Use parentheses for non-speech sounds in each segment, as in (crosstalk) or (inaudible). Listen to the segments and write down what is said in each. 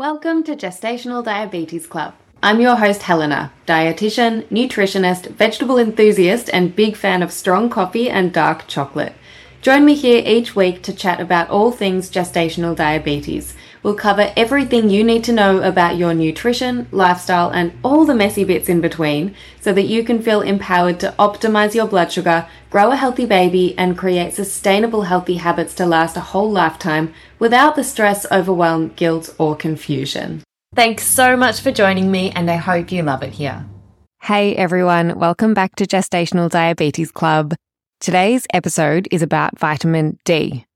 Welcome to Gestational Diabetes Club. I'm your host, Helena, dietitian, nutritionist, vegetable enthusiast, and big fan of strong coffee and dark chocolate. Join me here each week to chat about all things gestational diabetes. We'll cover everything you need to know about your nutrition, lifestyle, and all the messy bits in between so that you can feel empowered to optimize your blood sugar, grow a healthy baby, and create sustainable healthy habits to last a whole lifetime without the stress, overwhelm, guilt, or confusion. Thanks so much for joining me, and I hope you love it here. Hey everyone, welcome back to Gestational Diabetes Club. Today's episode is about vitamin D.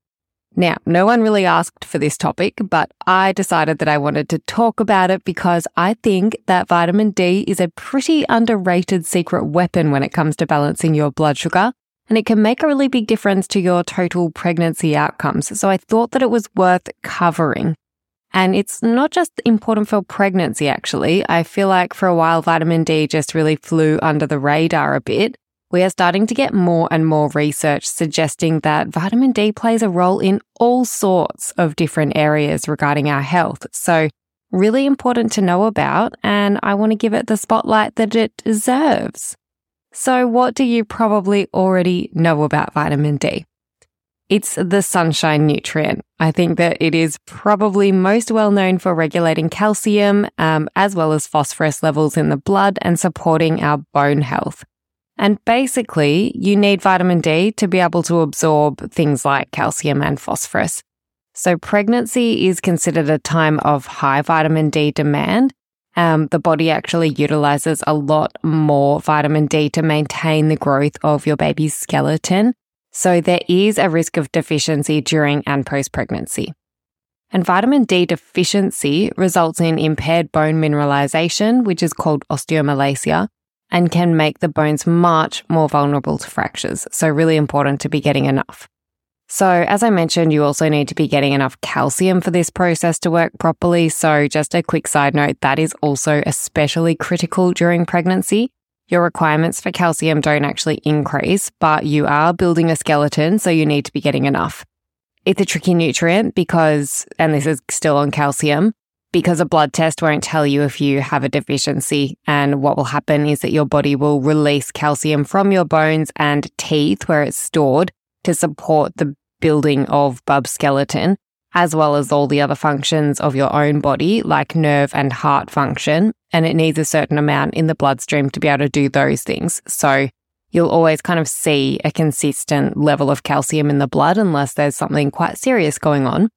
Now, no one really asked for this topic, but I decided that I wanted to talk about it because I think that vitamin D is a pretty underrated secret weapon when it comes to balancing your blood sugar, and it can make a really big difference to your total pregnancy outcomes. So I thought that it was worth covering. And it's not just important for pregnancy, actually. I feel like for a while, vitamin D just really flew under the radar a bit we are starting to get more and more research suggesting that vitamin D plays a role in all sorts of different areas regarding our health. So, really important to know about, and I want to give it the spotlight that it deserves. So, what do you probably already know about vitamin D? It's the sunshine nutrient. I think that it is probably most well known for regulating calcium um, as well as phosphorus levels in the blood and supporting our bone health. And basically, you need vitamin D to be able to absorb things like calcium and phosphorus. So, pregnancy is considered a time of high vitamin D demand. Um, the body actually utilizes a lot more vitamin D to maintain the growth of your baby's skeleton. So, there is a risk of deficiency during and post pregnancy. And vitamin D deficiency results in impaired bone mineralization, which is called osteomalacia, and can make the bones much more vulnerable to fractures. So, really important to be getting enough. So, as I mentioned, you also need to be getting enough calcium for this process to work properly. So, just a quick side note that is also especially critical during pregnancy. Your requirements for calcium don't actually increase, but you are building a skeleton, so you need to be getting enough. It's a tricky nutrient because, and this is still on calcium, because a blood test won't tell you if you have a deficiency. And what will happen is that your body will release calcium from your bones and teeth where it's stored to support the building of bub skeleton, as well as all the other functions of your own body, like nerve and heart function. And it needs a certain amount in the bloodstream to be able to do those things. So you'll always kind of see a consistent level of calcium in the blood unless there's something quite serious going on.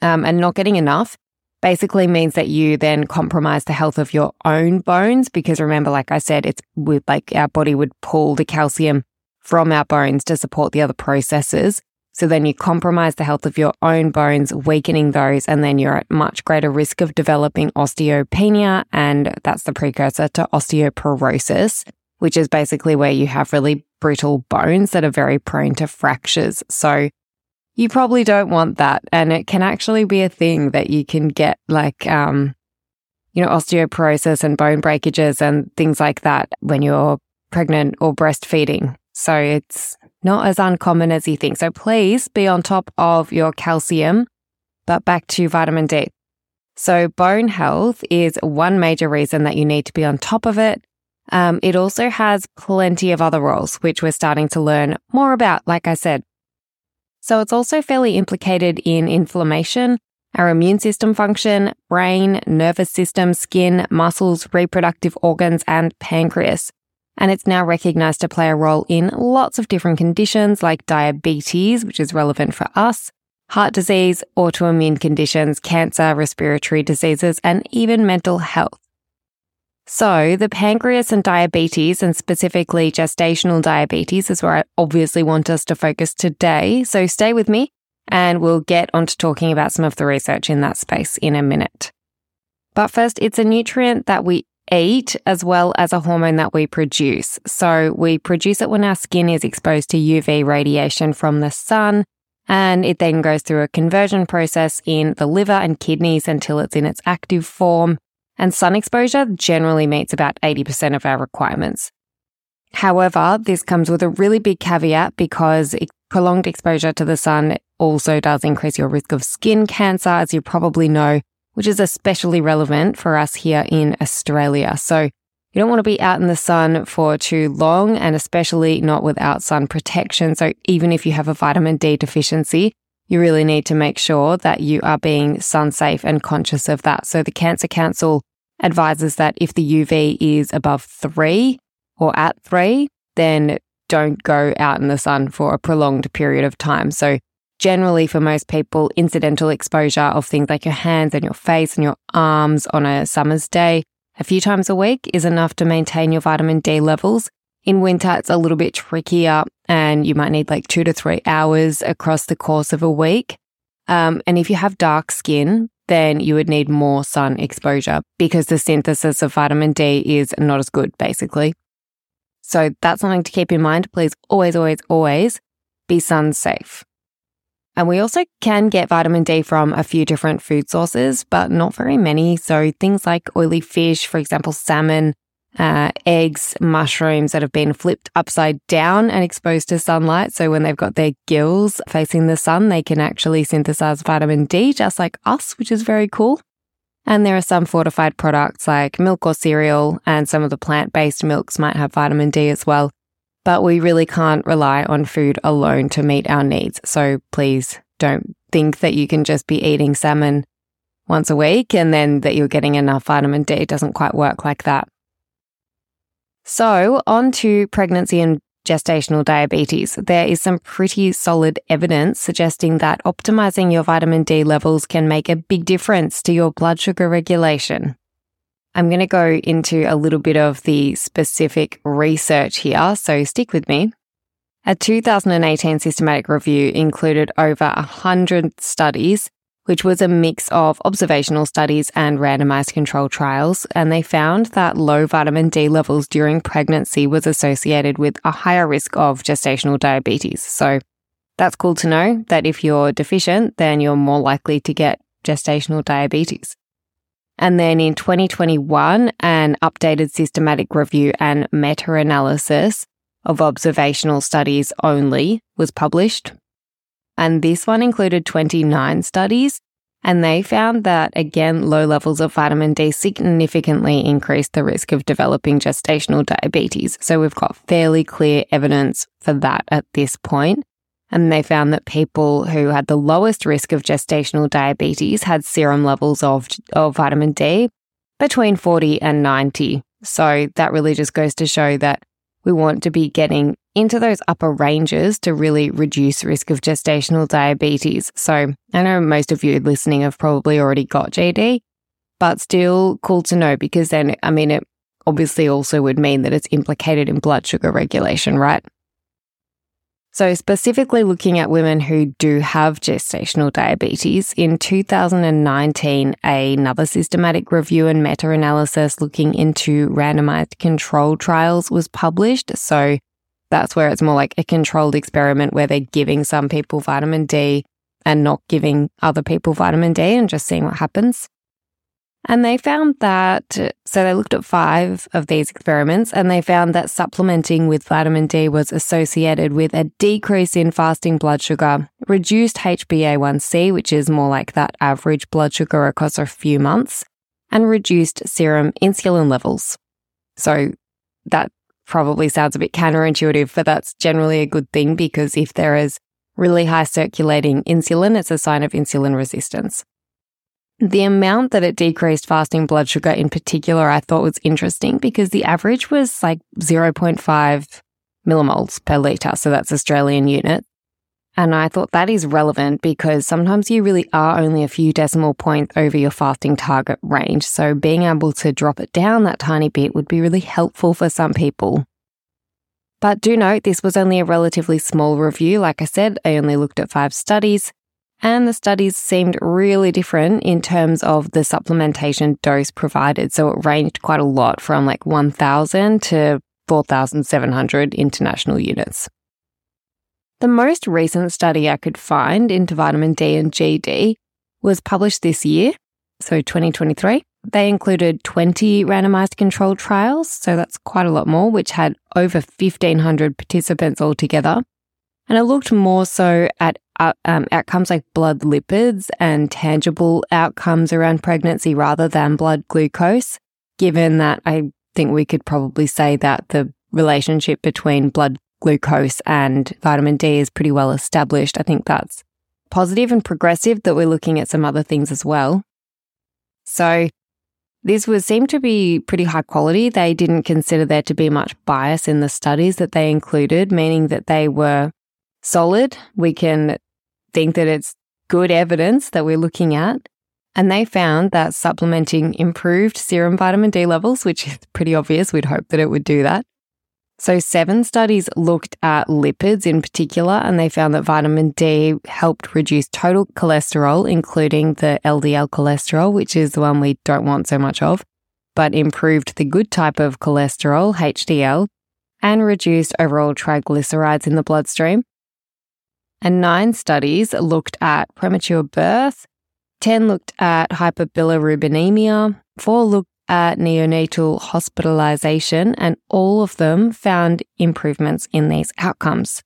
Um, and not getting enough basically means that you then compromise the health of your own bones because remember like I said it's with like our body would pull the calcium from our bones to support the other processes. So then you compromise the health of your own bones weakening those and then you're at much greater risk of developing osteopenia and that's the precursor to osteoporosis which is basically where you have really brittle bones that are very prone to fractures. So you probably don't want that. And it can actually be a thing that you can get like, um, you know, osteoporosis and bone breakages and things like that when you're pregnant or breastfeeding. So it's not as uncommon as you think. So please be on top of your calcium. But back to vitamin D. So bone health is one major reason that you need to be on top of it. Um, it also has plenty of other roles, which we're starting to learn more about, like I said. So it's also fairly implicated in inflammation, our immune system function, brain, nervous system, skin, muscles, reproductive organs, and pancreas. And it's now recognized to play a role in lots of different conditions like diabetes, which is relevant for us, heart disease, autoimmune conditions, cancer, respiratory diseases, and even mental health. So, the pancreas and diabetes, and specifically gestational diabetes, is where I obviously want us to focus today. So, stay with me and we'll get on to talking about some of the research in that space in a minute. But first, it's a nutrient that we eat as well as a hormone that we produce. So, we produce it when our skin is exposed to UV radiation from the sun. And it then goes through a conversion process in the liver and kidneys until it's in its active form and sun exposure generally meets about 80% of our requirements. However, this comes with a really big caveat because prolonged exposure to the sun also does increase your risk of skin cancer, as you probably know, which is especially relevant for us here in Australia. So you don't want to be out in the sun for too long and especially not without sun protection. So even if you have a vitamin D deficiency, you really need to make sure that you are being sun safe and conscious of that. So the Cancer Council advises that if the UV is above three or at three, then don't go out in the sun for a prolonged period of time. So generally for most people, incidental exposure of things like your hands and your face and your arms on a summer's day a few times a week is enough to maintain your vitamin D levels. In winter, it's a little bit trickier and you might need like two to three hours across the course of a week. Um, and if you have dark skin, then you would need more sun exposure because the synthesis of vitamin D is not as good, basically. So that's something to keep in mind. Please always, always, always be sun safe. And we also can get vitamin D from a few different food sources, but not very many. So things like oily fish, for example, salmon, uh, eggs, mushrooms that have been flipped upside down and exposed to sunlight. So when they've got their gills facing the sun, they can actually synthesize vitamin D just like us, which is very cool. And there are some fortified products like milk or cereal, and some of the plant based milks might have vitamin D as well but we really can't rely on food alone to meet our needs. So please don't think that you can just be eating salmon once a week and then that you're getting enough vitamin D. It doesn't quite work like that. So, on to pregnancy and gestational diabetes. There is some pretty solid evidence suggesting that optimizing your vitamin D levels can make a big difference to your blood sugar regulation. I'm going to go into a little bit of the specific research here, so stick with me. A 2018 systematic review included over 100 studies, which was a mix of observational studies and randomized control trials, and they found that low vitamin D levels during pregnancy was associated with a higher risk of gestational diabetes. So that's cool to know that if you're deficient, then you're more likely to get gestational diabetes. And then in 2021, an updated systematic review and meta analysis of observational studies only was published. And this one included 29 studies. And they found that, again, low levels of vitamin D significantly increased the risk of developing gestational diabetes. So we've got fairly clear evidence for that at this point. And they found that people who had the lowest risk of gestational diabetes had serum levels of, of vitamin D between 40 and 90. So that really just goes to show that we want to be getting into those upper ranges to really reduce risk of gestational diabetes. So I know most of you listening have probably already got GD, but still cool to know because then, I mean, it obviously also would mean that it's implicated in blood sugar regulation, right? So, specifically looking at women who do have gestational diabetes, in 2019, another systematic review and meta analysis looking into randomized control trials was published. So, that's where it's more like a controlled experiment where they're giving some people vitamin D and not giving other people vitamin D and just seeing what happens. And they found that, so they looked at five of these experiments and they found that supplementing with vitamin D was associated with a decrease in fasting blood sugar, reduced HbA1c, which is more like that average blood sugar across a few months, and reduced serum insulin levels. So that probably sounds a bit counterintuitive, but that's generally a good thing because if there is really high circulating insulin, it's a sign of insulin resistance. The amount that it decreased fasting blood sugar in particular, I thought was interesting because the average was like 0.5 millimoles per litre. So that's Australian unit. And I thought that is relevant because sometimes you really are only a few decimal points over your fasting target range. So being able to drop it down that tiny bit would be really helpful for some people. But do note this was only a relatively small review. Like I said, I only looked at five studies. And the studies seemed really different in terms of the supplementation dose provided. So it ranged quite a lot from like 1,000 to 4,700 international units. The most recent study I could find into vitamin D and GD was published this year, so 2023. They included 20 randomized controlled trials, so that's quite a lot more, which had over 1,500 participants altogether. And it looked more so at uh, um, outcomes like blood lipids and tangible outcomes around pregnancy rather than blood glucose, given that I think we could probably say that the relationship between blood glucose and vitamin D is pretty well established. I think that's positive and progressive that we're looking at some other things as well. So this was seemed to be pretty high quality. They didn't consider there to be much bias in the studies that they included, meaning that they were solid. We can think that it's good evidence that we're looking at. And they found that supplementing improved serum vitamin D levels, which is pretty obvious. We'd hope that it would do that. So, seven studies looked at lipids in particular, and they found that vitamin D helped reduce total cholesterol, including the LDL cholesterol, which is the one we don't want so much of, but improved the good type of cholesterol, HDL, and reduced overall triglycerides in the bloodstream. And nine studies looked at premature birth, 10 looked at hyperbilirubinemia, four looked at neonatal hospitalization, and all of them found improvements in these outcomes.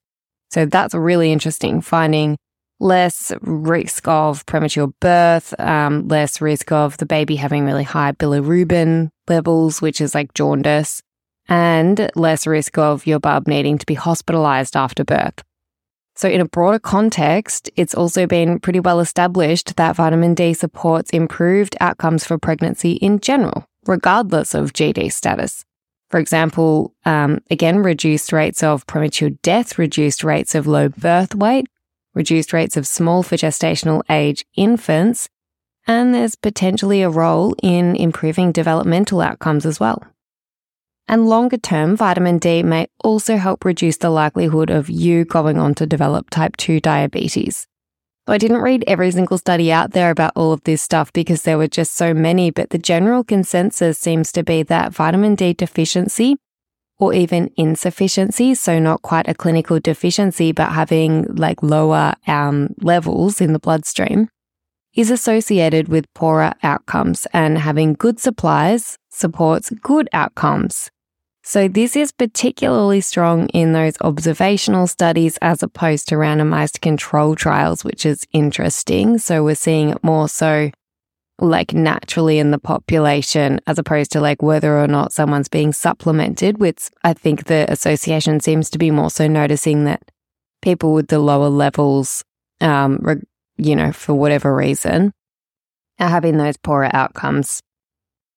So that's really interesting, finding less risk of premature birth, um, less risk of the baby having really high bilirubin levels, which is like jaundice, and less risk of your bub needing to be hospitalized after birth. So, in a broader context, it's also been pretty well established that vitamin D supports improved outcomes for pregnancy in general regardless of GD status. For example, um, again, reduced rates of premature death, reduced rates of low birth weight, reduced rates of small for gestational age infants, and there's potentially a role in improving developmental outcomes as well. And longer term, vitamin D may also help reduce the likelihood of you going on to develop type 2 diabetes. I didn't read every single study out there about all of this stuff because there were just so many, but the general consensus seems to be that vitamin D deficiency or even insufficiency, so not quite a clinical deficiency, but having like lower um, levels in the bloodstream, is associated with poorer outcomes, and having good supplies supports good outcomes. So, this is particularly strong in those observational studies as opposed to randomized control trials, which is interesting. So, we're seeing it more so like naturally in the population as opposed to like whether or not someone's being supplemented, which I think the association seems to be more so noticing that people with the lower levels, um, you know, for whatever reason, are having those poorer outcomes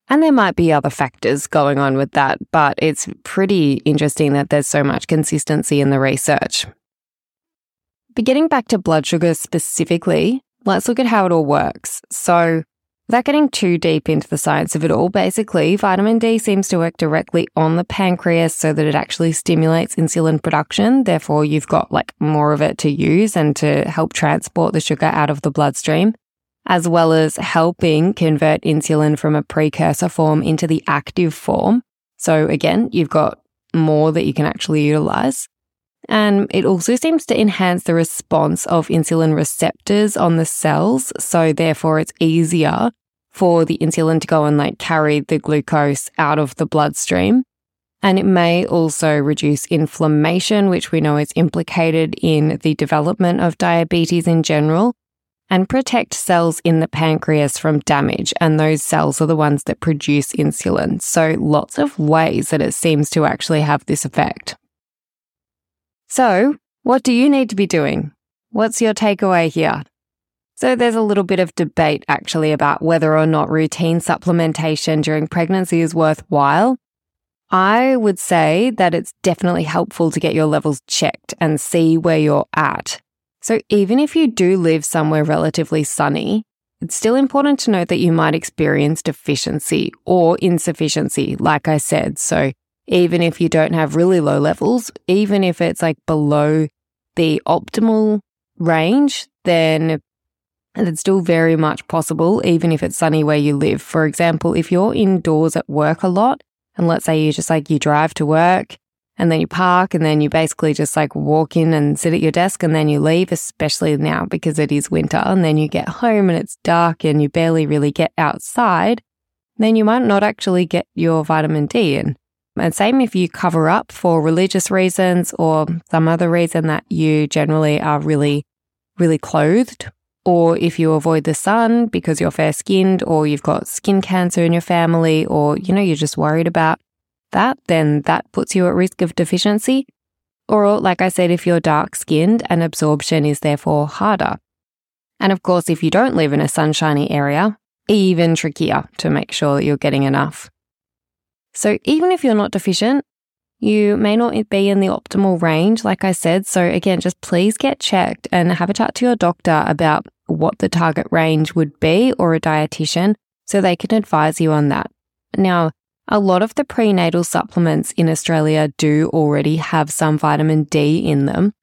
and there might be other factors going on with that, but it's pretty interesting that there's so much consistency in the research. But getting back to blood sugar specifically, let's look at how it all works. So, without getting too deep into the science of it all, basically, vitamin D seems to work directly on the pancreas so that it actually stimulates insulin production. Therefore, you've got like more of it to use and to help transport the sugar out of the bloodstream as well as helping convert insulin from a precursor form into the active form. So again, you've got more that you can actually utilize. And it also seems to enhance the response of insulin receptors on the cells. So therefore it's easier for the insulin to go and like carry the glucose out of the bloodstream. And it may also reduce inflammation, which we know is implicated in the development of diabetes in general and protect cells in the pancreas from damage. And those cells are the ones that produce insulin. So, lots of ways that it seems to actually have this effect. So, what do you need to be doing? What's your takeaway here? So, there's a little bit of debate actually about whether or not routine supplementation during pregnancy is worthwhile. I would say that it's definitely helpful to get your levels checked and see where you're at. So, even if you do live somewhere relatively sunny, it's still important to note that you might experience deficiency or insufficiency, like I said. So, even if you don't have really low levels, even if it's like below the optimal range, then it's still very much possible, even if it's sunny where you live. For example, if you're indoors at work a lot, and let's say you just like you drive to work and then you park and then you basically just like walk in and sit at your desk and then you leave, especially now because it is winter. And then you get home and it's dark and you barely really get outside, then you might not actually get your vitamin D in. And same if you cover up for religious reasons or some other reason that you generally are really really clothed, or if you avoid the sun because you're fair skinned, or you've got skin cancer in your family, or you know, you're just worried about that, then that puts you at risk of deficiency. Or, like I said, if you're dark skinned and absorption is therefore harder. And of course, if you don't live in a sunshiny area, even trickier to make sure that you're getting enough. So, even if you're not deficient, you may not be in the optimal range, like I said. So, again, just please get checked and have a chat to your doctor about what the target range would be or a dietitian so they can advise you on that. Now, a lot of the prenatal supplements in Australia do already have some vitamin D in them,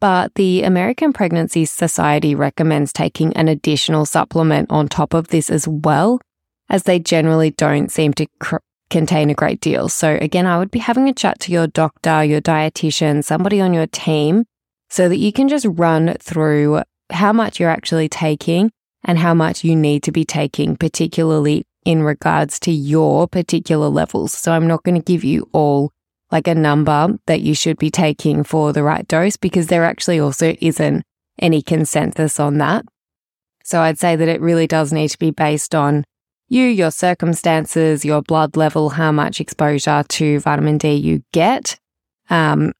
but the American Pregnancy Society recommends taking an additional supplement on top of this as well, as they generally don't seem to cr- contain a great deal. So, again, I would be having a chat to your doctor, your dietitian, somebody on your team, so that you can just run through how much you're actually taking and how much you need to be taking, particularly in regards to your particular levels. So I'm not going to give you all like a number that you should be taking for the right dose because there actually also isn't any consensus on that. So I'd say that it really does need to be based on you, your circumstances, your blood level, how much exposure to vitamin D you get. Um,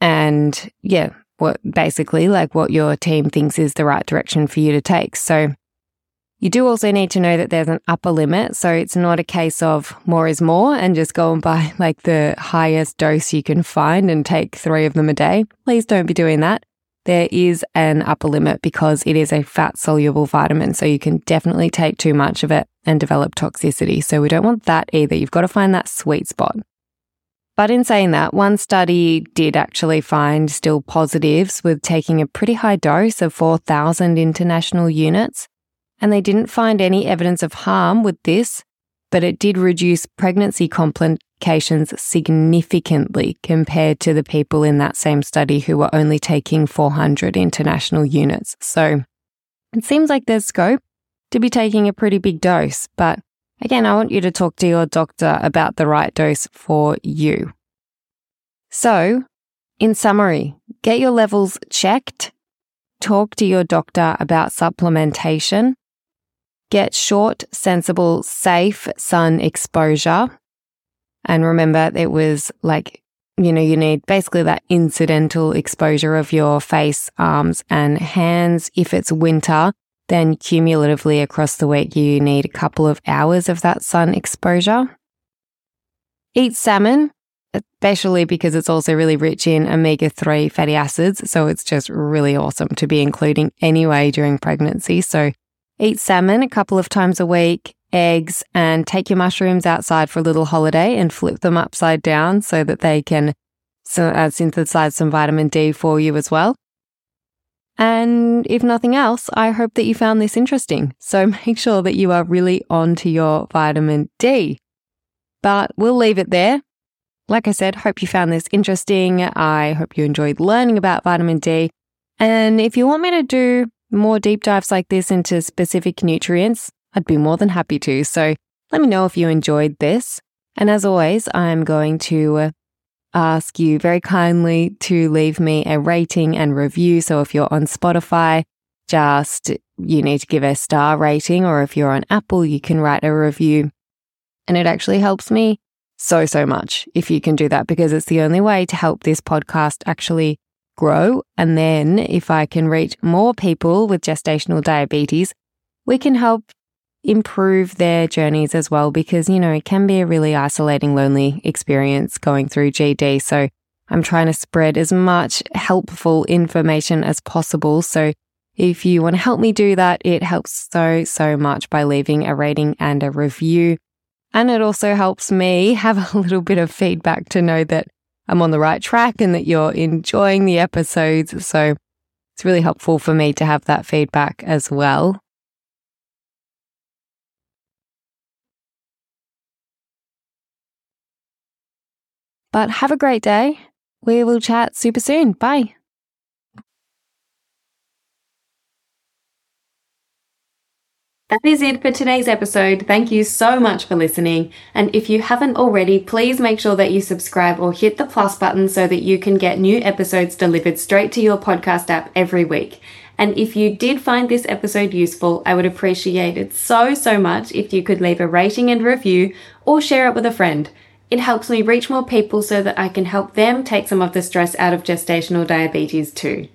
and yeah, what basically like what your team thinks is the right direction for you to take. So you do also need to know that there's an upper limit. So it's not a case of more is more and just go and buy (laughs) like the highest dose you can find and take three of them a day. Please don't be doing that. There is an upper limit because it is a fat soluble vitamin. So you can definitely take too much of it and develop toxicity. So we don't want that either. You've got to find that sweet spot. But in saying that, one study did actually find still positives with taking a pretty high dose of 4,000 international units and they didn't find any evidence of harm with this, but it did reduce pregnancy complications significantly compared to the people in that same study who were only taking 400 international units. So it seems like there's scope to be taking a pretty big dose, but again, I want you to talk to your doctor about the right dose for you. So, in summary, get your levels checked, talk to your doctor about supplementation, Get short, sensible, safe sun exposure. And remember, it was like, you know, you need basically that incidental exposure of your face, arms, and hands. If it's winter, then cumulatively across the week, you need a couple of hours of that sun exposure. Eat salmon, especially because it's also really rich in omega 3 fatty acids. So it's just really awesome to be including anyway during pregnancy. So Eat salmon a couple of times a week, eggs, and take your mushrooms outside for a little holiday and flip them upside down so that they can uh, synthesize some vitamin D for you as well. And if nothing else, I hope that you found this interesting. So (laughs) make sure that you are really on to your vitamin D. But we'll leave it there. Like I said, hope you found this interesting. I hope you enjoyed learning about vitamin D. And if you want me to do more deep dives like this into specific nutrients, I'd be more than happy to. So let me know if you enjoyed this. And as always, I'm going to uh, ask you very kindly to leave me a rating and review. So if you're on Spotify, just you need to give a star rating, or if you're on Apple, you can write a review. And it actually helps me so, so much if you can do that because it's the only way to help this podcast actually grow. And then if I can reach more people with gestational diabetes, we can help improve their journeys as well because, you know, it can be a really isolating, lonely experience going through GD. So I'm trying to spread as much helpful information as possible. So if you want to help me do that, it helps so, so much by leaving a rating and a review. And it also helps me (laughs) have a little bit of feedback to know that I'm on the right track and that you're enjoying the episodes. So it's really helpful for me to have that feedback as well. But have a great day. We will chat super soon. Bye. That is it for today's episode. Thank you so much for listening. And if you haven't already, please make sure that you subscribe or hit the plus button so that you can get new episodes delivered straight to your podcast app every week. And if you did find this episode useful, I would appreciate it so, so much if you could leave a rating and review or share it with a friend. It helps me reach more people so that I can help them take some of the stress out of gestational diabetes too.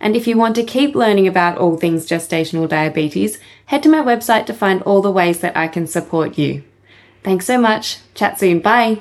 And if you want to keep learning about all things gestational diabetes, head to my website to find all the ways that I can support you. Thanks so much. Chat soon. Bye.